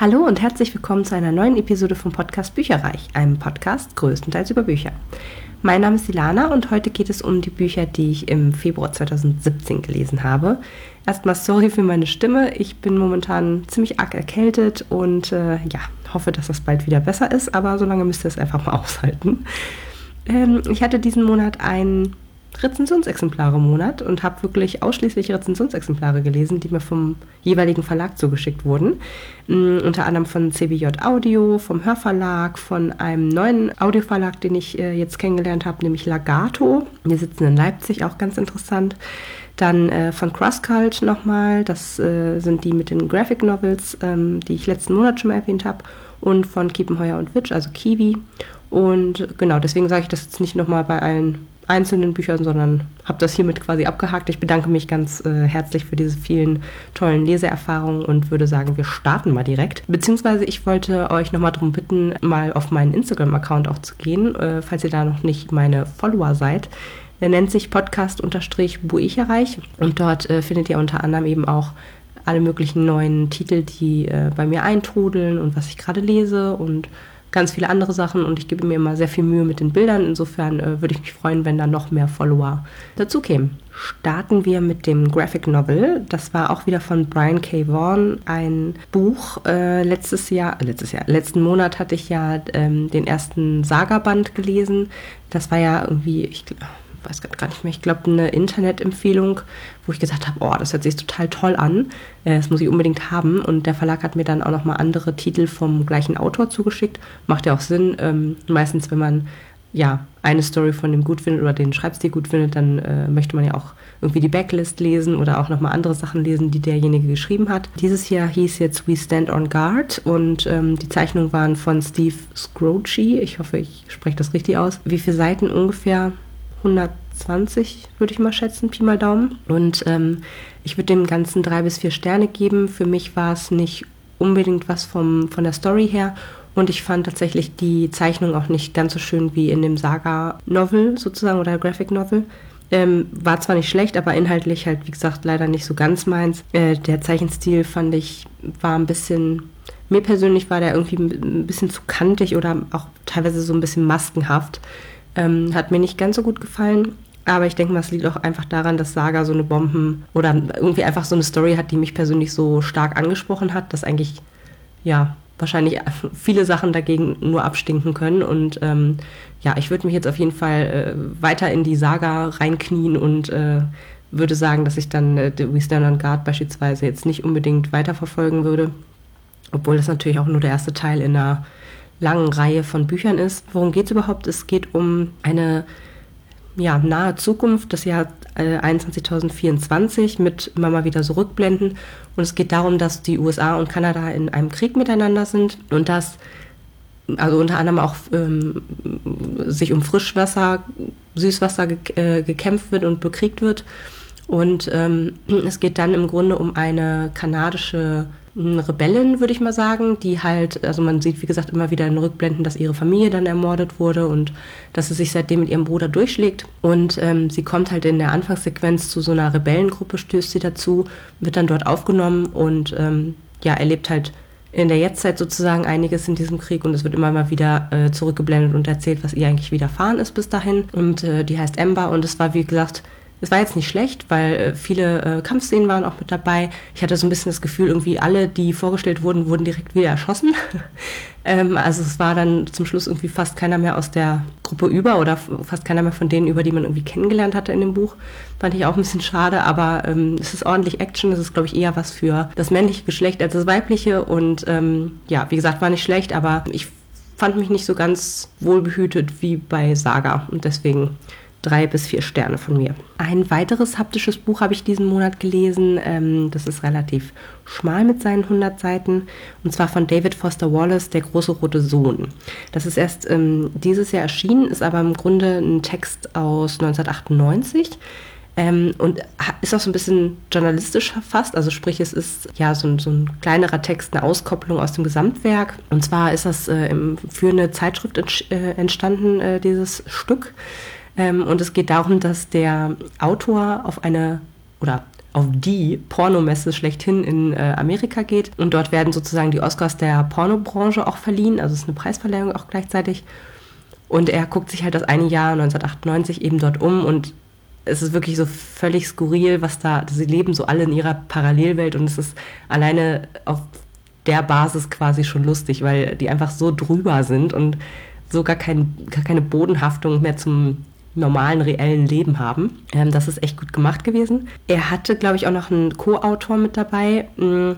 Hallo und herzlich willkommen zu einer neuen Episode vom Podcast Bücherreich, einem Podcast größtenteils über Bücher. Mein Name ist Ilana und heute geht es um die Bücher, die ich im Februar 2017 gelesen habe. Erstmal sorry für meine Stimme, ich bin momentan ziemlich arg erkältet und äh, ja, hoffe, dass das bald wieder besser ist, aber solange müsst ihr es einfach mal aushalten. Ähm, ich hatte diesen Monat ein Rezensionsexemplare im Monat und habe wirklich ausschließlich Rezensionsexemplare gelesen, die mir vom jeweiligen Verlag zugeschickt wurden. Mhm, unter anderem von CBJ Audio, vom Hörverlag, von einem neuen Audioverlag, den ich äh, jetzt kennengelernt habe, nämlich Lagato. Die sitzen in Leipzig, auch ganz interessant. Dann äh, von Crosscult nochmal, das äh, sind die mit den Graphic Novels, ähm, die ich letzten Monat schon mal erwähnt habe. Und von Kiepenheuer und Witch, also Kiwi. Und genau, deswegen sage ich das jetzt nicht nochmal bei allen einzelnen Büchern, sondern habe das hiermit quasi abgehakt. Ich bedanke mich ganz äh, herzlich für diese vielen tollen Leseerfahrungen und würde sagen, wir starten mal direkt. Beziehungsweise ich wollte euch nochmal darum bitten, mal auf meinen Instagram-Account auch zu gehen, äh, falls ihr da noch nicht meine Follower seid. Der nennt sich Podcast-Buicherreich und dort äh, findet ihr unter anderem eben auch alle möglichen neuen Titel, die äh, bei mir eintrudeln und was ich gerade lese und ganz viele andere Sachen und ich gebe mir immer sehr viel Mühe mit den Bildern. Insofern äh, würde ich mich freuen, wenn da noch mehr Follower dazu kämen. Starten wir mit dem Graphic Novel. Das war auch wieder von Brian K. Vaughan, ein Buch. Äh, letztes Jahr, äh, letztes Jahr, letzten Monat hatte ich ja ähm, den ersten Saga-Band gelesen. Das war ja irgendwie, ich glaube, weiß gar nicht mehr, ich glaube, eine Internetempfehlung, wo ich gesagt habe, oh, das hört sich total toll an, äh, das muss ich unbedingt haben. Und der Verlag hat mir dann auch nochmal andere Titel vom gleichen Autor zugeschickt. Macht ja auch Sinn. Ähm, meistens, wenn man ja eine Story von dem gut findet oder den Schreibstil gut findet, dann äh, möchte man ja auch irgendwie die Backlist lesen oder auch nochmal andere Sachen lesen, die derjenige geschrieben hat. Dieses Jahr hieß jetzt We Stand on Guard und ähm, die Zeichnungen waren von Steve Scroce. Ich hoffe, ich spreche das richtig aus. Wie viele Seiten ungefähr? 120, würde ich mal schätzen, Pi mal Daumen. Und ähm, ich würde dem Ganzen drei bis vier Sterne geben. Für mich war es nicht unbedingt was vom, von der Story her. Und ich fand tatsächlich die Zeichnung auch nicht ganz so schön wie in dem Saga-Novel sozusagen oder Graphic-Novel. Ähm, war zwar nicht schlecht, aber inhaltlich halt, wie gesagt, leider nicht so ganz meins. Äh, der Zeichenstil fand ich, war ein bisschen, mir persönlich war der irgendwie ein bisschen zu kantig oder auch teilweise so ein bisschen maskenhaft. Ähm, hat mir nicht ganz so gut gefallen. Aber ich denke mal, es liegt auch einfach daran, dass Saga so eine Bomben oder irgendwie einfach so eine Story hat, die mich persönlich so stark angesprochen hat, dass eigentlich, ja, wahrscheinlich viele Sachen dagegen nur abstinken können. Und ähm, ja, ich würde mich jetzt auf jeden Fall äh, weiter in die Saga reinknien und äh, würde sagen, dass ich dann äh, We Stand on Guard beispielsweise jetzt nicht unbedingt weiterverfolgen würde. Obwohl das natürlich auch nur der erste Teil in einer langen Reihe von Büchern ist. Worum geht es überhaupt? Es geht um eine ja, nahe Zukunft, das Jahr äh, 21.024 mit immer mal wieder so Rückblenden. Und es geht darum, dass die USA und Kanada in einem Krieg miteinander sind und dass also unter anderem auch ähm, sich um Frischwasser, Süßwasser ge äh, gekämpft wird und bekriegt wird. Und ähm, es geht dann im Grunde um eine kanadische Rebellin, würde ich mal sagen, die halt, also man sieht, wie gesagt, immer wieder in Rückblenden, dass ihre Familie dann ermordet wurde und dass sie sich seitdem mit ihrem Bruder durchschlägt. Und ähm, sie kommt halt in der Anfangssequenz zu so einer Rebellengruppe, stößt sie dazu, wird dann dort aufgenommen und ähm, ja, erlebt halt in der Jetztzeit sozusagen einiges in diesem Krieg und es wird immer mal wieder äh, zurückgeblendet und erzählt, was ihr eigentlich widerfahren ist bis dahin. Und äh, die heißt Ember und es war, wie gesagt, es war jetzt nicht schlecht, weil äh, viele äh, Kampfszenen waren auch mit dabei. Ich hatte so ein bisschen das Gefühl, irgendwie alle, die vorgestellt wurden, wurden direkt wieder erschossen. ähm, also es war dann zum Schluss irgendwie fast keiner mehr aus der Gruppe über oder fast keiner mehr von denen, über die man irgendwie kennengelernt hatte in dem Buch. Fand ich auch ein bisschen schade, aber ähm, es ist ordentlich Action. Es ist, glaube ich, eher was für das männliche Geschlecht als das weibliche. Und ähm, ja, wie gesagt, war nicht schlecht, aber ich fand mich nicht so ganz wohlbehütet wie bei Saga. Und deswegen drei bis vier Sterne von mir. Ein weiteres haptisches Buch habe ich diesen Monat gelesen. Ähm, das ist relativ schmal mit seinen 100 Seiten. Und zwar von David Foster Wallace, Der große rote Sohn. Das ist erst ähm, dieses Jahr erschienen, ist aber im Grunde ein Text aus 1998. Ähm, und ist auch so ein bisschen journalistisch verfasst. Also sprich, es ist ja so ein, so ein kleinerer Text, eine Auskopplung aus dem Gesamtwerk. Und zwar ist das äh, für eine Zeitschrift äh, entstanden, äh, dieses Stück. Ähm, und es geht darum, dass der Autor auf eine oder auf die Pornomesse schlechthin in äh, Amerika geht. Und dort werden sozusagen die Oscars der Pornobranche auch verliehen. Also es ist eine Preisverleihung auch gleichzeitig. Und er guckt sich halt das eine Jahr 1998 eben dort um und es ist wirklich so völlig skurril, was da, sie leben so alle in ihrer Parallelwelt und es ist alleine auf der Basis quasi schon lustig, weil die einfach so drüber sind und so gar, kein, gar keine Bodenhaftung mehr zum normalen, reellen Leben haben. Ähm, das ist echt gut gemacht gewesen. Er hatte, glaube ich, auch noch einen Co-Autor mit dabei. Mh, mm,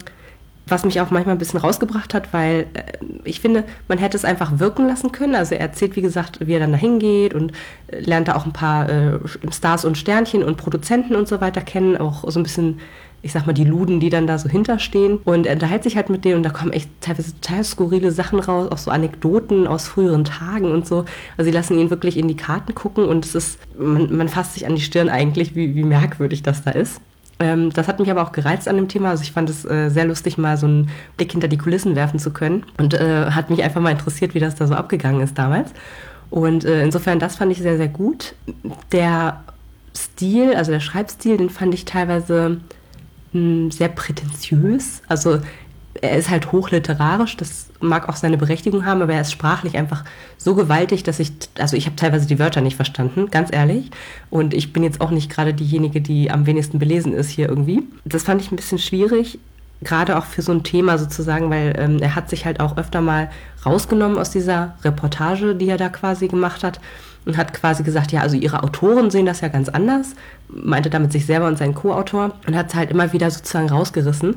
was mich auch manchmal ein bisschen rausgebracht hat, weil äh, ich finde, man hätte es einfach wirken lassen können. Also er erzählt, wie gesagt, wie er dann dahin geht und äh, lernt da auch ein paar äh, Stars und Sternchen und Produzenten und so weiter kennen, auch so ein bisschen ich sag mal, die Luden, die dann da so hinterstehen. Und er unterhält sich halt mit denen und da kommen echt teilweise total skurrile Sachen raus, auch so Anekdoten aus früheren Tagen und so. Also sie lassen ihn wirklich in die Karten gucken und es ist, man, man fasst sich an die Stirn eigentlich, wie, wie merkwürdig das da ist. Ähm, das hat mich aber auch gereizt an dem Thema. Also ich fand es äh, sehr lustig, mal so einen Blick hinter die Kulissen werfen zu können. Und äh, hat mich einfach mal interessiert, wie das da so abgegangen ist damals. Und äh, insofern, das fand ich sehr, sehr gut. Der Stil, also der Schreibstil, den fand ich teilweise hm, sehr prätentiös. Also er ist halt hochliterarisch, das mag auch seine Berechtigung haben, aber er ist sprachlich einfach so gewaltig, dass ich, also ich habe teilweise die Wörter nicht verstanden, ganz ehrlich. Und ich bin jetzt auch nicht gerade diejenige, die am wenigsten belesen ist hier irgendwie. Das fand ich ein bisschen schwierig, gerade auch für so ein Thema sozusagen, weil ähm, er hat sich halt auch öfter mal rausgenommen aus dieser Reportage, die er da quasi gemacht hat und hat quasi gesagt, ja, also ihre Autoren sehen das ja ganz anders, meinte damit sich selber und seinen Co-Autor und hat es halt immer wieder sozusagen rausgerissen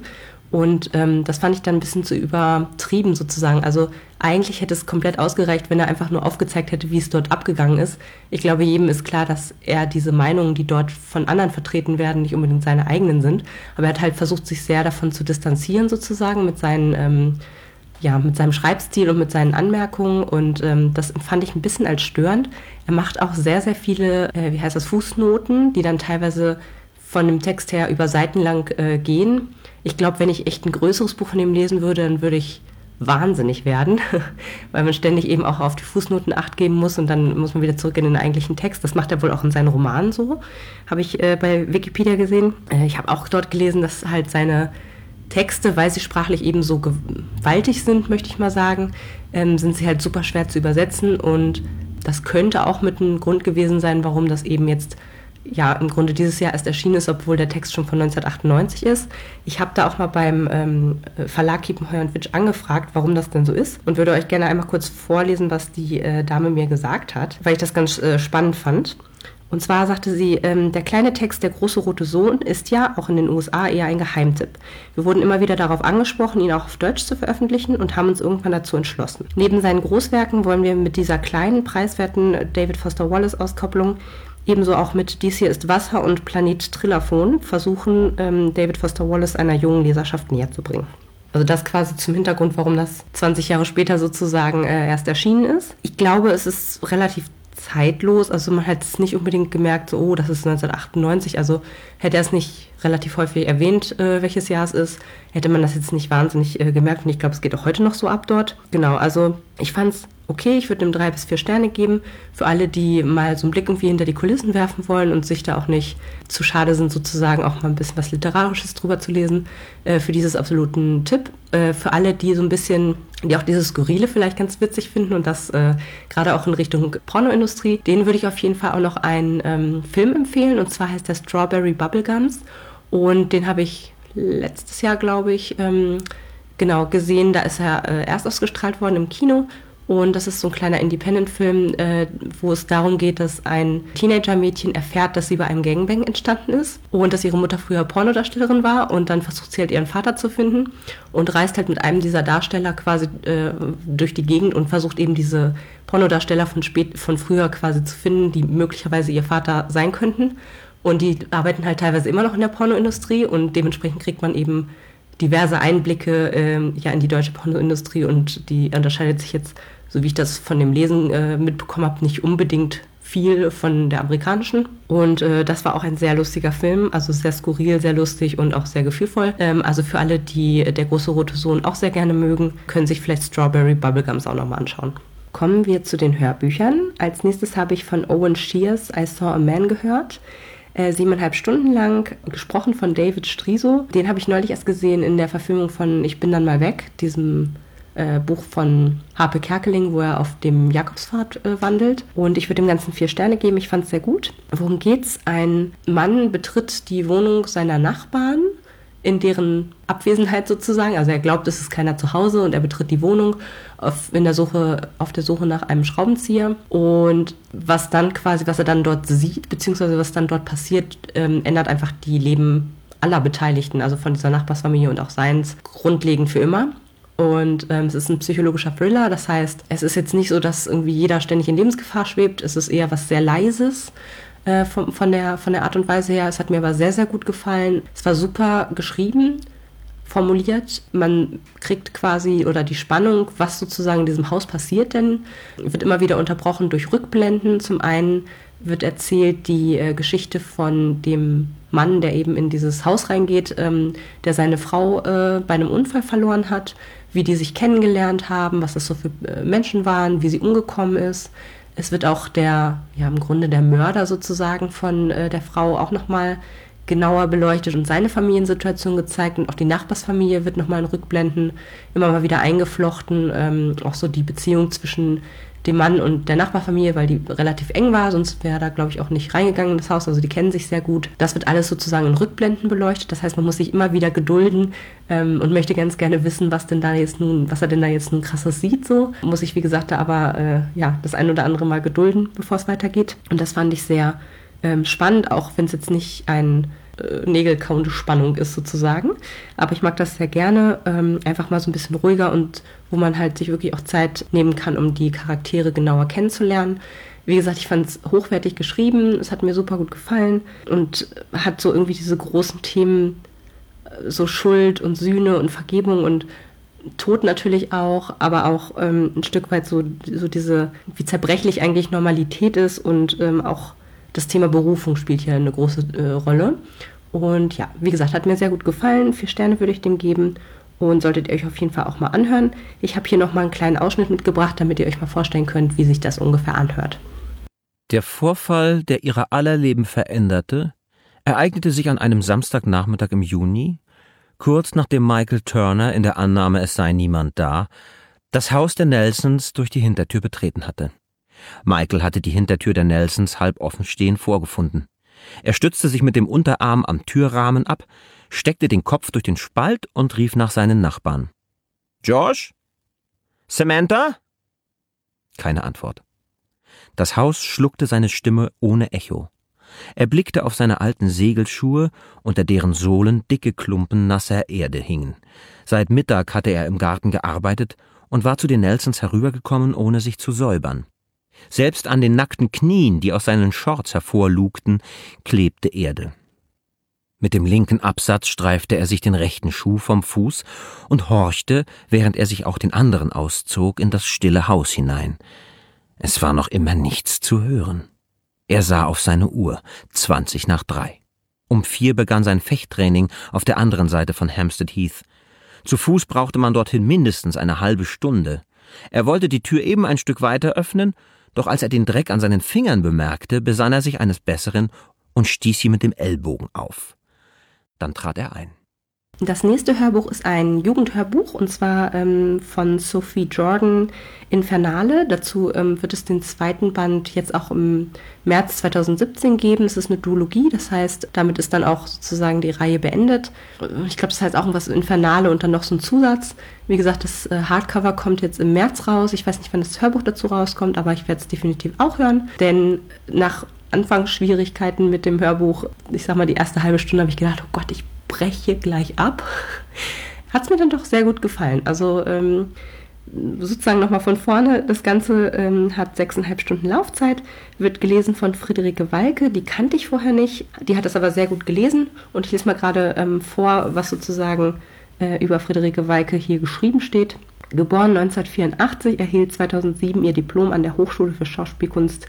und ähm, das fand ich dann ein bisschen zu übertrieben sozusagen. Also eigentlich hätte es komplett ausgereicht, wenn er einfach nur aufgezeigt hätte, wie es dort abgegangen ist. Ich glaube, jedem ist klar, dass er diese Meinungen, die dort von anderen vertreten werden, nicht unbedingt seine eigenen sind. Aber er hat halt versucht, sich sehr davon zu distanzieren sozusagen mit seinen, ähm, ja, mit seinem Schreibstil und mit seinen Anmerkungen. Und ähm, das empfand ich ein bisschen als störend. Er macht auch sehr, sehr viele, äh, wie heißt das, Fußnoten, die dann teilweise von dem Text her über Seiten lang äh, gehen ich glaube, wenn ich echt ein größeres Buch von ihm lesen würde, dann würde ich wahnsinnig werden, weil man ständig eben auch auf die Fußnoten acht geben muss und dann muss man wieder zurück in den eigentlichen Text. Das macht er wohl auch in seinen Romanen so, habe ich äh, bei Wikipedia gesehen. Äh, ich habe auch dort gelesen, dass halt seine Texte, weil sie sprachlich eben so gewaltig sind, möchte ich mal sagen, ähm, sind sie halt super schwer zu übersetzen und das könnte auch mit einem Grund gewesen sein, warum das eben jetzt ja im Grunde dieses Jahr erst erschienen ist, obwohl der Text schon von 1998 ist. Ich habe da auch mal beim ähm, Verlag Kiepenheuer und Witsch angefragt, warum das denn so ist und würde euch gerne einmal kurz vorlesen, was die äh, Dame mir gesagt hat, weil ich das ganz äh, spannend fand. Und zwar sagte sie, ähm, der kleine Text Der große rote Sohn ist ja auch in den USA eher ein Geheimtipp. Wir wurden immer wieder darauf angesprochen, ihn auch auf Deutsch zu veröffentlichen und haben uns irgendwann dazu entschlossen. Neben seinen Großwerken wollen wir mit dieser kleinen, preiswerten David Foster Wallace Auskopplung Ebenso auch mit Dies hier ist Wasser und Planet Trillaphon versuchen, ähm, David Foster Wallace einer jungen Leserschaft näher zu bringen. Also das quasi zum Hintergrund, warum das 20 Jahre später sozusagen äh, erst erschienen ist. Ich glaube, es ist relativ zeitlos. Also man hat es nicht unbedingt gemerkt, so, oh, das ist 1998. Also hätte er es nicht relativ häufig erwähnt, äh, welches Jahr es ist, hätte man das jetzt nicht wahnsinnig äh, gemerkt. Und ich glaube, es geht auch heute noch so ab dort. Genau, also ich fand es okay, ich würde ihm drei bis vier Sterne geben. Für alle, die mal so einen Blick irgendwie hinter die Kulissen werfen wollen und sich da auch nicht zu schade sind, sozusagen auch mal ein bisschen was Literarisches drüber zu lesen, äh, für dieses absoluten Tipp. Äh, für alle, die so ein bisschen, die auch dieses Skurrile vielleicht ganz witzig finden und das äh, gerade auch in Richtung Pornoindustrie, denen würde ich auf jeden Fall auch noch einen ähm, Film empfehlen und zwar heißt der Strawberry Bubblegums und den habe ich letztes Jahr, glaube ich, ähm, genau gesehen. Da ist er äh, erst ausgestrahlt worden im Kino und das ist so ein kleiner Independent-Film, äh, wo es darum geht, dass ein Teenager-Mädchen erfährt, dass sie bei einem Gangbang entstanden ist und dass ihre Mutter früher Pornodarstellerin war und dann versucht sie halt ihren Vater zu finden und reist halt mit einem dieser Darsteller quasi äh, durch die Gegend und versucht eben diese Pornodarsteller von, spät, von früher quasi zu finden, die möglicherweise ihr Vater sein könnten. Und die arbeiten halt teilweise immer noch in der Pornoindustrie und dementsprechend kriegt man eben diverse Einblicke ähm, ja, in die deutsche Pornoindustrie und die unterscheidet sich jetzt so wie ich das von dem Lesen äh, mitbekommen habe, nicht unbedingt viel von der amerikanischen. Und äh, das war auch ein sehr lustiger Film, also sehr skurril, sehr lustig und auch sehr gefühlvoll. Ähm, also für alle, die der große rote Sohn auch sehr gerne mögen, können sich vielleicht Strawberry Bubblegums auch nochmal anschauen. Kommen wir zu den Hörbüchern. Als nächstes habe ich von Owen Shears I Saw a Man gehört. äh, siebeneinhalb Stunden lang, gesprochen von David Striso. Den habe ich neulich erst gesehen in der Verfilmung von Ich bin dann mal weg, diesem äh, Buch von Harpe Kerkeling, wo er auf dem Jakobspfad äh, wandelt. Und ich würde dem Ganzen vier Sterne geben. Ich fand es sehr gut. Worum geht's? Ein Mann betritt die Wohnung seiner Nachbarn in deren Abwesenheit sozusagen. Also er glaubt, es ist keiner zu Hause und er betritt die Wohnung auf, in der Suche, auf der Suche nach einem Schraubenzieher. Und was dann quasi, was er dann dort sieht, beziehungsweise was dann dort passiert, ähm, ändert einfach die Leben aller Beteiligten, also von dieser Nachbarsfamilie und auch seins, grundlegend für immer. Und ähm, es ist ein psychologischer Thriller, das heißt, es ist jetzt nicht so, dass irgendwie jeder ständig in Lebensgefahr schwebt, es ist eher was sehr Leises äh, von, von, der, von der Art und Weise her. Es hat mir aber sehr, sehr gut gefallen. Es war super geschrieben, formuliert. Man kriegt quasi, oder die Spannung, was sozusagen in diesem Haus passiert, denn wird immer wieder unterbrochen durch Rückblenden. Zum einen wird erzählt die äh, Geschichte von dem Mann, der eben in dieses Haus reingeht, ähm, der seine Frau äh, bei einem Unfall verloren hat wie die sich kennengelernt haben, was das so für äh, Menschen waren, wie sie umgekommen ist. Es wird auch der, ja im Grunde der Mörder sozusagen von äh, der Frau auch nochmal genauer beleuchtet und seine Familiensituation gezeigt und auch die Nachbarsfamilie wird nochmal in Rückblenden immer mal wieder eingeflochten. Ähm, auch so die Beziehung zwischen dem Mann und der Nachbarfamilie, weil die relativ eng war, sonst wäre da, glaube ich, auch nicht reingegangen in das Haus. Also die kennen sich sehr gut. Das wird alles sozusagen in Rückblenden beleuchtet. Das heißt, man muss sich immer wieder gedulden ähm, und möchte ganz gerne wissen, was denn da jetzt nun, was er denn da jetzt nun krasses sieht. So muss ich, wie gesagt, da aber äh, ja das ein oder andere Mal gedulden, bevor es weitergeht. Und das fand ich sehr ähm, spannend, auch wenn es jetzt nicht ein äh, Spannung ist sozusagen. Aber ich mag das sehr gerne, ähm, einfach mal so ein bisschen ruhiger und wo man halt sich wirklich auch Zeit nehmen kann, um die Charaktere genauer kennenzulernen. Wie gesagt, ich fand es hochwertig geschrieben, es hat mir super gut gefallen und hat so irgendwie diese großen Themen, äh, so Schuld und Sühne und Vergebung und Tod natürlich auch, aber auch ähm, ein Stück weit so, so diese, wie zerbrechlich eigentlich Normalität ist und ähm, auch das Thema Berufung spielt hier eine große äh, Rolle. Und ja, wie gesagt, hat mir sehr gut gefallen. Vier Sterne würde ich dem geben und solltet ihr euch auf jeden Fall auch mal anhören. Ich habe hier nochmal einen kleinen Ausschnitt mitgebracht, damit ihr euch mal vorstellen könnt, wie sich das ungefähr anhört. Der Vorfall, der ihre aller Leben veränderte, ereignete sich an einem Samstagnachmittag im Juni, kurz nachdem Michael Turner in der Annahme, es sei niemand da, das Haus der Nelsons durch die Hintertür betreten hatte. Michael hatte die Hintertür der Nelsons halb offen stehen vorgefunden. Er stützte sich mit dem Unterarm am Türrahmen ab, steckte den Kopf durch den Spalt und rief nach seinen Nachbarn. Josh? Samantha? Keine Antwort. Das Haus schluckte seine Stimme ohne Echo. Er blickte auf seine alten Segelschuhe, unter deren Sohlen dicke Klumpen nasser Erde hingen. Seit Mittag hatte er im Garten gearbeitet und war zu den Nelsons herübergekommen, ohne sich zu säubern. Selbst an den nackten Knien, die aus seinen Shorts hervorlugten, klebte Erde. Mit dem linken Absatz streifte er sich den rechten Schuh vom Fuß und horchte, während er sich auch den anderen auszog, in das stille Haus hinein. Es war noch immer nichts zu hören. Er sah auf seine Uhr, zwanzig nach drei. Um vier begann sein Fechttraining auf der anderen Seite von Hampstead Heath. Zu Fuß brauchte man dorthin mindestens eine halbe Stunde. Er wollte die Tür eben ein Stück weiter öffnen, doch als er den Dreck an seinen Fingern bemerkte, besann er sich eines Besseren und stieß sie mit dem Ellbogen auf. Dann trat er ein. Das nächste Hörbuch ist ein Jugendhörbuch und zwar ähm, von Sophie Jordan Infernale. Dazu ähm, wird es den zweiten Band jetzt auch im März 2017 geben. Es ist eine Duologie, das heißt, damit ist dann auch sozusagen die Reihe beendet. Ich glaube, das heißt auch irgendwas Infernale und dann noch so ein Zusatz. Wie gesagt, das äh, Hardcover kommt jetzt im März raus. Ich weiß nicht, wann das Hörbuch dazu rauskommt, aber ich werde es definitiv auch hören, denn nach Anfangsschwierigkeiten mit dem Hörbuch, ich sag mal, die erste halbe Stunde habe ich gedacht, oh Gott, ich breche gleich ab. Hat es mir dann doch sehr gut gefallen. Also ähm, sozusagen nochmal von vorne, das Ganze ähm, hat sechseinhalb Stunden Laufzeit, wird gelesen von Friederike Walke, die kannte ich vorher nicht, die hat es aber sehr gut gelesen und ich lese mal gerade ähm, vor, was sozusagen äh, über Friederike Walke hier geschrieben steht. Geboren 1984, erhielt 2007 ihr Diplom an der Hochschule für Schauspielkunst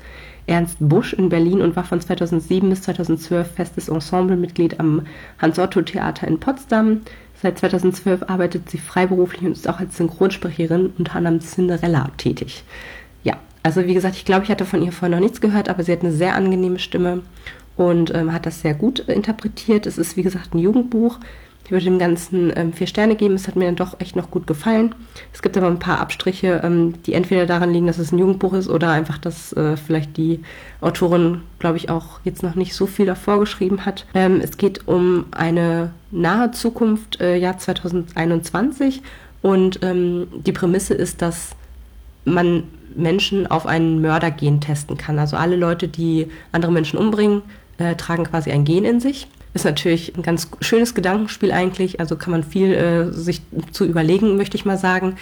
Ernst Busch in Berlin und war von 2007 bis 2012 festes Ensemblemitglied am Hans-Otto-Theater in Potsdam. Seit 2012 arbeitet sie freiberuflich und ist auch als Synchronsprecherin unter anderem Cinderella tätig. Ja, also wie gesagt, ich glaube, ich hatte von ihr vorher noch nichts gehört, aber sie hat eine sehr angenehme Stimme und ähm, hat das sehr gut interpretiert. Es ist, wie gesagt, ein Jugendbuch. Ich würde dem Ganzen ähm, vier Sterne geben. Es hat mir dann doch echt noch gut gefallen. Es gibt aber ein paar Abstriche, ähm, die entweder daran liegen, dass es ein Jugendbuch ist oder einfach, dass äh, vielleicht die Autorin, glaube ich, auch jetzt noch nicht so viel davor geschrieben hat. Ähm, es geht um eine nahe Zukunft, äh, Jahr 2021. Und ähm, die Prämisse ist, dass man Menschen auf einen Mördergen testen kann. Also alle Leute, die andere Menschen umbringen, äh, tragen quasi ein Gen in sich. Ist natürlich ein ganz schönes Gedankenspiel eigentlich, also kann man viel äh, sich zu überlegen, möchte ich mal sagen,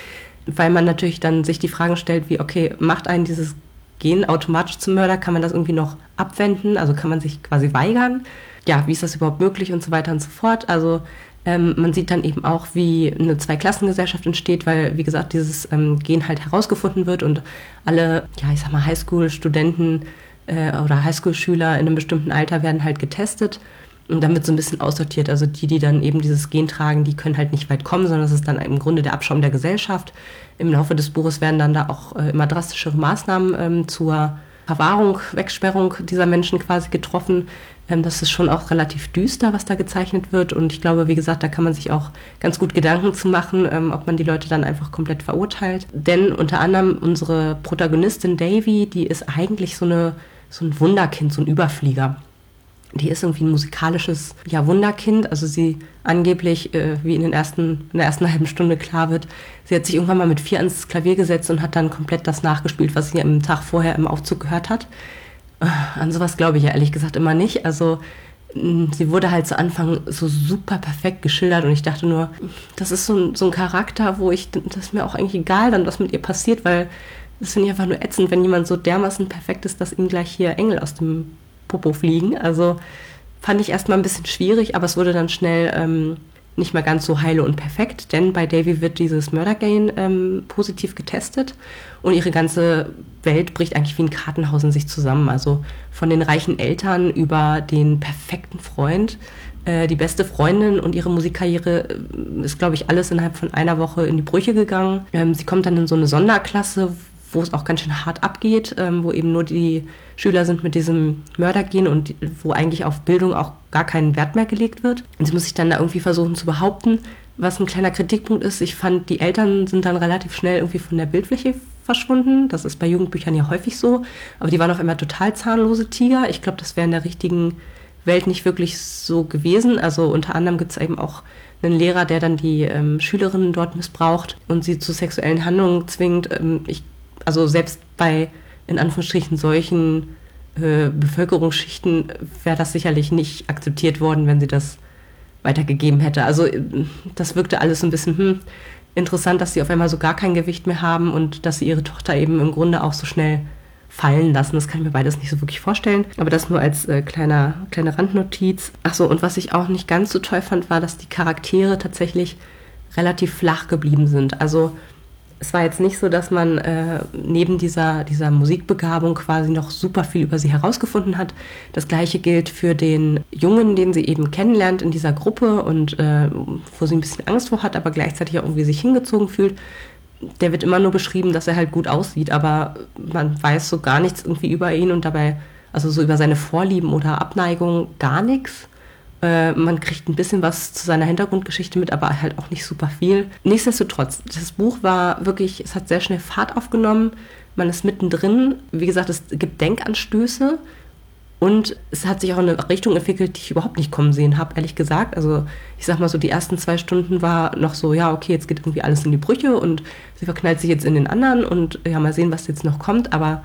weil man natürlich dann sich die Fragen stellt, wie, okay, macht einen dieses Gen automatisch zum Mörder? Kann man das irgendwie noch abwenden? Also kann man sich quasi weigern? Ja, wie ist das überhaupt möglich und so weiter und so fort? Also ähm, man sieht dann eben auch, wie eine Zweiklassengesellschaft entsteht, weil, wie gesagt, dieses ähm, Gen halt herausgefunden wird und alle, ja, ich sag mal, Highschool-Studenten äh, oder Highschool-Schüler in einem bestimmten Alter werden halt getestet und damit so ein bisschen aussortiert. Also die, die dann eben dieses Gen tragen, die können halt nicht weit kommen, sondern das ist dann im Grunde der Abschaum der Gesellschaft. Im Laufe des Buches werden dann da auch äh, immer drastischere Maßnahmen ähm, zur Verwahrung, Wegsperrung dieser Menschen quasi getroffen. Ähm, das ist schon auch relativ düster, was da gezeichnet wird. Und ich glaube, wie gesagt, da kann man sich auch ganz gut Gedanken zu machen, ähm, ob man die Leute dann einfach komplett verurteilt. Denn unter anderem unsere Protagonistin Davy, die ist eigentlich so eine so ein Wunderkind, so ein Überflieger. Die ist irgendwie ein musikalisches ja, Wunderkind. Also sie angeblich, äh, wie in, den ersten, in der ersten halben Stunde klar wird, sie hat sich irgendwann mal mit vier ans Klavier gesetzt und hat dann komplett das nachgespielt, was sie am Tag vorher im Aufzug gehört hat. Äh, an sowas glaube ich ja ehrlich gesagt immer nicht. Also sie wurde halt zu Anfang so super perfekt geschildert und ich dachte nur, das ist so ein, so ein Charakter, wo ich, das ist mir auch eigentlich egal dann, was mit ihr passiert, weil das finde ich einfach nur ätzend, wenn jemand so dermaßen perfekt ist, dass ihm gleich hier Engel aus dem Popo fliegen. Also fand ich erstmal ein bisschen schwierig, aber es wurde dann schnell ähm, nicht mehr ganz so heile und perfekt, denn bei Davy wird dieses Murder-Gain ähm, positiv getestet und ihre ganze Welt bricht eigentlich wie ein Kartenhaus in sich zusammen. Also von den reichen Eltern über den perfekten Freund, äh, die beste Freundin und ihre Musikkarriere äh, ist, glaube ich, alles innerhalb von einer Woche in die Brüche gegangen. Ähm, sie kommt dann in so eine Sonderklasse, wo es auch ganz schön hart abgeht, ähm, wo eben nur die Schüler sind mit diesem Mördergehen und wo eigentlich auf Bildung auch gar keinen Wert mehr gelegt wird. Und sie muss sich dann da irgendwie versuchen zu behaupten, was ein kleiner Kritikpunkt ist. Ich fand, die Eltern sind dann relativ schnell irgendwie von der Bildfläche verschwunden. Das ist bei Jugendbüchern ja häufig so. Aber die waren auf einmal total zahnlose Tiger. Ich glaube, das wäre in der richtigen Welt nicht wirklich so gewesen. Also unter anderem gibt es eben auch einen Lehrer, der dann die ähm, Schülerinnen dort missbraucht und sie zu sexuellen Handlungen zwingt. Ähm, ich also selbst bei in Anführungsstrichen solchen äh, Bevölkerungsschichten wäre das sicherlich nicht akzeptiert worden, wenn sie das weitergegeben hätte. Also äh, das wirkte alles ein bisschen hm, interessant, dass sie auf einmal so gar kein Gewicht mehr haben und dass sie ihre Tochter eben im Grunde auch so schnell fallen lassen. Das kann ich mir beides nicht so wirklich vorstellen. Aber das nur als äh, kleiner, kleine Randnotiz. Achso, und was ich auch nicht ganz so toll fand, war, dass die Charaktere tatsächlich relativ flach geblieben sind. Also es war jetzt nicht so, dass man äh, neben dieser, dieser Musikbegabung quasi noch super viel über sie herausgefunden hat. Das gleiche gilt für den Jungen, den sie eben kennenlernt in dieser Gruppe und äh, wo sie ein bisschen Angst vor hat, aber gleichzeitig auch irgendwie sich hingezogen fühlt. Der wird immer nur beschrieben, dass er halt gut aussieht, aber man weiß so gar nichts irgendwie über ihn und dabei, also so über seine Vorlieben oder Abneigung gar nichts. Äh, man kriegt ein bisschen was zu seiner Hintergrundgeschichte mit, aber halt auch nicht super viel. Nichtsdestotrotz, das Buch war wirklich, es hat sehr schnell Fahrt aufgenommen. Man ist mittendrin. Wie gesagt, es gibt Denkanstöße. Und es hat sich auch in eine Richtung entwickelt, die ich überhaupt nicht kommen sehen habe, ehrlich gesagt. Also ich sag mal so, die ersten zwei Stunden war noch so, ja, okay, jetzt geht irgendwie alles in die Brüche und sie verknallt sich jetzt in den anderen und ja, mal sehen, was jetzt noch kommt. Aber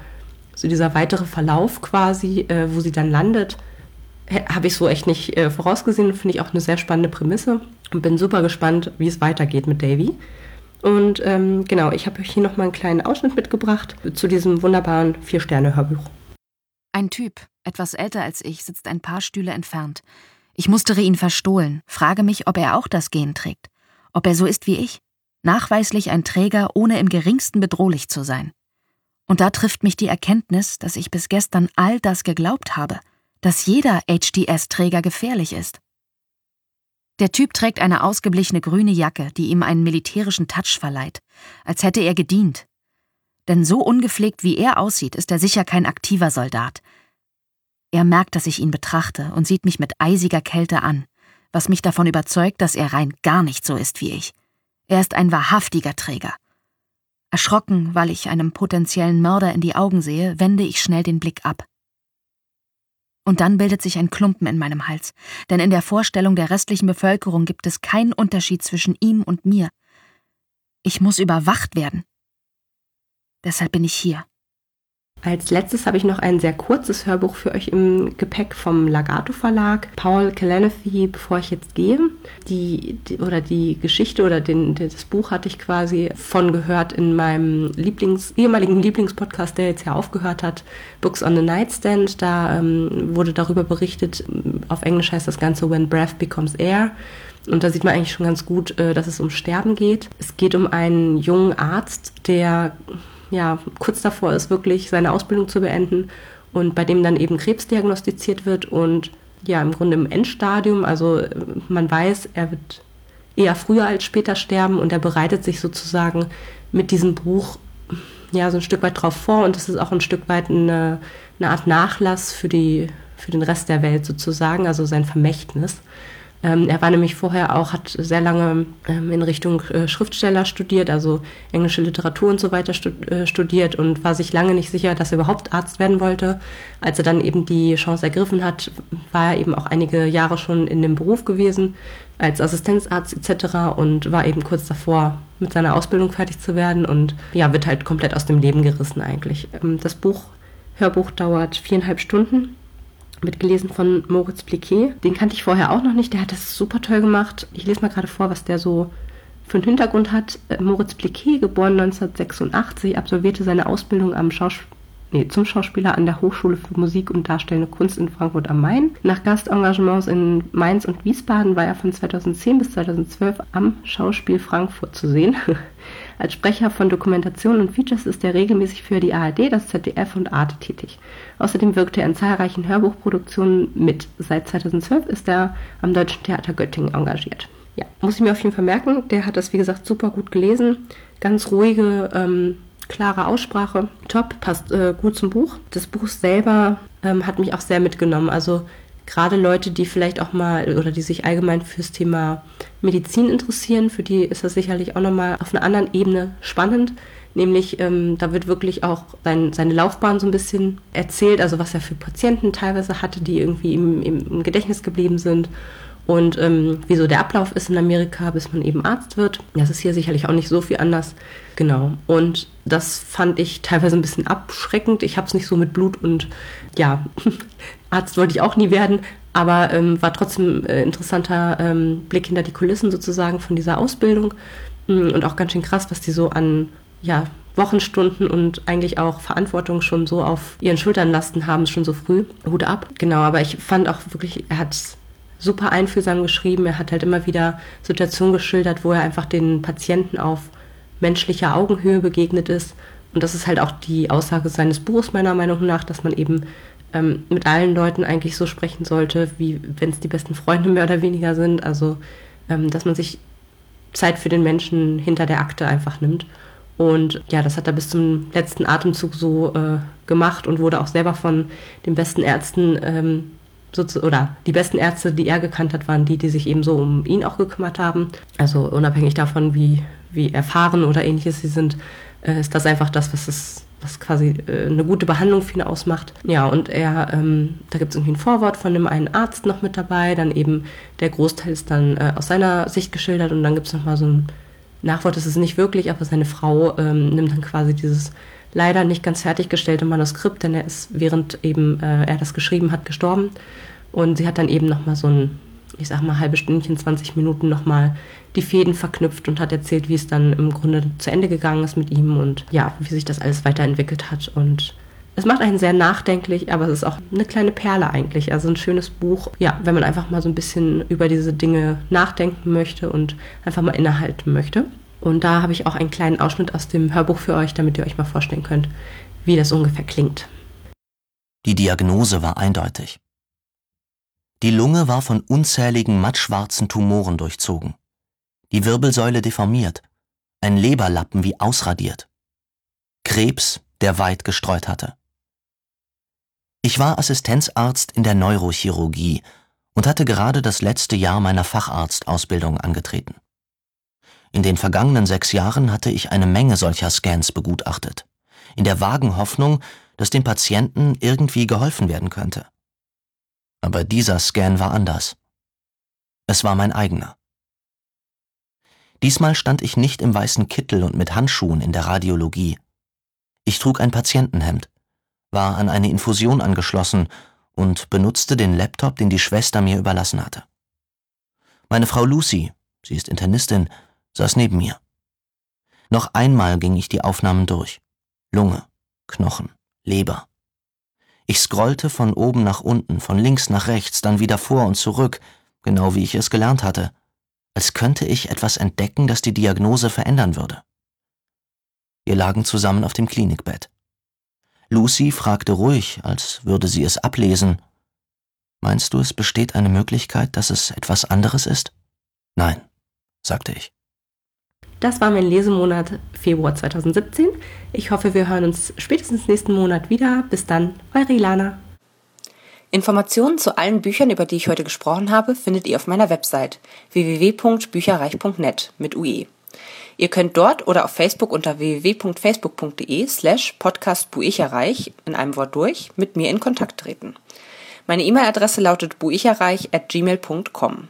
so dieser weitere Verlauf quasi, äh, wo sie dann landet, habe ich so echt nicht äh, vorausgesehen. Finde ich auch eine sehr spannende Prämisse und bin super gespannt, wie es weitergeht mit Davy. Und ähm, genau, ich habe euch hier nochmal einen kleinen Ausschnitt mitgebracht zu diesem wunderbaren Vier-Sterne-Hörbuch. Ein Typ, etwas älter als ich, sitzt ein paar Stühle entfernt. Ich mustere ihn verstohlen, frage mich, ob er auch das Gen trägt. Ob er so ist wie ich. Nachweislich ein Träger, ohne im geringsten bedrohlich zu sein. Und da trifft mich die Erkenntnis, dass ich bis gestern all das geglaubt habe – dass jeder HDS-Träger gefährlich ist. Der Typ trägt eine ausgeblichene grüne Jacke, die ihm einen militärischen Touch verleiht, als hätte er gedient. Denn so ungepflegt wie er aussieht, ist er sicher kein aktiver Soldat. Er merkt, dass ich ihn betrachte und sieht mich mit eisiger Kälte an, was mich davon überzeugt, dass er rein gar nicht so ist wie ich. Er ist ein wahrhaftiger Träger. Erschrocken, weil ich einem potenziellen Mörder in die Augen sehe, wende ich schnell den Blick ab. Und dann bildet sich ein Klumpen in meinem Hals, denn in der Vorstellung der restlichen Bevölkerung gibt es keinen Unterschied zwischen ihm und mir. Ich muss überwacht werden. Deshalb bin ich hier. Als letztes habe ich noch ein sehr kurzes Hörbuch für euch im Gepäck vom Lagato Verlag. Paul Kalanathy, bevor ich jetzt gehe. Die, die, oder die Geschichte oder den, das Buch hatte ich quasi von gehört in meinem Lieblings, ehemaligen Lieblingspodcast, der jetzt ja aufgehört hat, Books on the Nightstand. Da ähm, wurde darüber berichtet, auf Englisch heißt das Ganze When Breath Becomes Air. Und da sieht man eigentlich schon ganz gut, äh, dass es um Sterben geht. Es geht um einen jungen Arzt, der ja, kurz davor ist, wirklich seine Ausbildung zu beenden und bei dem dann eben Krebs diagnostiziert wird und ja, im Grunde im Endstadium, also äh, man weiß, er wird eher früher als später sterben und er bereitet sich sozusagen mit diesem Buch ja so ein Stück weit drauf vor und es ist auch ein Stück weit eine, eine Art Nachlass für die für den Rest der Welt sozusagen, also sein Vermächtnis. Ähm, er war nämlich vorher auch, hat sehr lange ähm, in Richtung äh, Schriftsteller studiert, also englische Literatur und so weiter stud äh, studiert und war sich lange nicht sicher, dass er überhaupt Arzt werden wollte. Als er dann eben die Chance ergriffen hat, war er eben auch einige Jahre schon in dem Beruf gewesen, als Assistenzarzt etc. und war eben kurz davor, mit seiner Ausbildung fertig zu werden und ja, wird halt komplett aus dem Leben gerissen eigentlich. Ähm, das Buch, Hörbuch dauert viereinhalb Stunden mitgelesen von Moritz Pliquet. Den kannte ich vorher auch noch nicht. Der hat das super toll gemacht. Ich lese mal gerade vor, was der so für einen Hintergrund hat. Äh, Moritz Pliquet, geboren 1986, absolvierte seine Ausbildung am Schaus nee, zum Schauspieler an der Hochschule für Musik und Darstellende Kunst in Frankfurt am Main. Nach Gastengagements in Mainz und Wiesbaden war er von 2010 bis 2012 am Schauspiel Frankfurt zu sehen. Als Sprecher von Dokumentationen und Features ist er regelmäßig für die ARD, das ZDF und Arte tätig. Außerdem wirkte er in zahlreichen Hörbuchproduktionen mit. Seit 2012 ist er am Deutschen Theater Göttingen engagiert. Ja, muss ich mir auf jeden Fall merken. Der hat das, wie gesagt, super gut gelesen. Ganz ruhige, ähm, klare Aussprache. Top, passt äh, gut zum Buch. Das Buch selber ähm, hat mich auch sehr mitgenommen. Also gerade Leute, die vielleicht auch mal oder die sich allgemein fürs Thema Medizin interessieren, für die ist das sicherlich auch nochmal auf einer anderen Ebene spannend. Nämlich, ähm, da wird wirklich auch sein, seine Laufbahn so ein bisschen erzählt, also was er für Patienten teilweise hatte, die irgendwie im, im Gedächtnis geblieben sind und ähm, wieso der Ablauf ist in Amerika, bis man eben Arzt wird. Das ist hier sicherlich auch nicht so viel anders. Genau. Und das fand ich teilweise ein bisschen abschreckend. Ich habe es nicht so mit Blut und ja, Arzt wollte ich auch nie werden, aber ähm, war trotzdem äh, interessanter ähm, Blick hinter die Kulissen sozusagen von dieser Ausbildung mm, und auch ganz schön krass, was die so an ja, Wochenstunden und eigentlich auch Verantwortung schon so auf ihren Schultern lasten haben, schon so früh. Hut ab. Genau, aber ich fand auch wirklich, er hat super einfühlsam geschrieben. Er hat halt immer wieder Situationen geschildert, wo er einfach den Patienten auf menschlicher Augenhöhe begegnet ist. Und das ist halt auch die Aussage seines Buches meiner Meinung nach, dass man eben ähm, mit allen Leuten eigentlich so sprechen sollte, wie wenn es die besten Freunde mehr oder weniger sind. Also, ähm, dass man sich Zeit für den Menschen hinter der Akte einfach nimmt. Und ja, das hat er bis zum letzten Atemzug so äh, gemacht und wurde auch selber von den besten Ärzten ähm, oder die besten Ärzte, die er gekannt hat, waren die, die sich eben so um ihn auch gekümmert haben. Also unabhängig davon, wie, wie erfahren oder ähnliches sie sind, äh, ist das einfach das, was es was quasi äh, eine gute Behandlung für ihn ausmacht. Ja, und er, ähm, da gibt es irgendwie ein Vorwort von dem einen Arzt noch mit dabei, dann eben der Großteil ist dann äh, aus seiner Sicht geschildert und dann gibt es nochmal so ein Nachwort, das ist nicht wirklich, aber seine Frau ähm, nimmt dann quasi dieses leider nicht ganz fertiggestellte Manuskript, denn er ist, während eben äh, er das geschrieben hat, gestorben. Und sie hat dann eben nochmal so ein, ich sag mal, halbe Stündchen, 20 Minuten nochmal die Fäden verknüpft und hat erzählt, wie es dann im Grunde zu Ende gegangen ist mit ihm und ja, wie sich das alles weiterentwickelt hat. Und es macht einen sehr nachdenklich, aber es ist auch eine kleine Perle eigentlich. Also ein schönes Buch, ja, wenn man einfach mal so ein bisschen über diese Dinge nachdenken möchte und einfach mal innehalten möchte. Und da habe ich auch einen kleinen Ausschnitt aus dem Hörbuch für euch, damit ihr euch mal vorstellen könnt, wie das ungefähr klingt. Die Diagnose war eindeutig. Die Lunge war von unzähligen mattschwarzen Tumoren durchzogen, die Wirbelsäule deformiert, ein Leberlappen wie ausradiert. Krebs, der weit gestreut hatte. Ich war Assistenzarzt in der Neurochirurgie und hatte gerade das letzte Jahr meiner Facharztausbildung angetreten. In den vergangenen sechs Jahren hatte ich eine Menge solcher Scans begutachtet, in der vagen Hoffnung, dass dem Patienten irgendwie geholfen werden könnte. Aber dieser Scan war anders. Es war mein eigener. Diesmal stand ich nicht im weißen Kittel und mit Handschuhen in der Radiologie. Ich trug ein Patientenhemd, war an eine Infusion angeschlossen und benutzte den Laptop, den die Schwester mir überlassen hatte. Meine Frau Lucy, sie ist Internistin, saß neben mir. Noch einmal ging ich die Aufnahmen durch. Lunge, Knochen, Leber. Ich scrollte von oben nach unten, von links nach rechts, dann wieder vor und zurück, genau wie ich es gelernt hatte, als könnte ich etwas entdecken, das die Diagnose verändern würde. Wir lagen zusammen auf dem Klinikbett. Lucy fragte ruhig, als würde sie es ablesen. Meinst du, es besteht eine Möglichkeit, dass es etwas anderes ist? Nein, sagte ich. Das war mein Lesemonat Februar 2017. Ich hoffe, wir hören uns spätestens nächsten Monat wieder. Bis dann, eure Ilana. Informationen zu allen Büchern, über die ich heute gesprochen habe, findet ihr auf meiner Website www.bücherreich.net mit UE. Ihr könnt dort oder auf Facebook unter www.facebook.de slash podcastbuicherreich in einem Wort durch mit mir in Kontakt treten. Meine E-Mail-Adresse lautet buicherreich at gmail.com.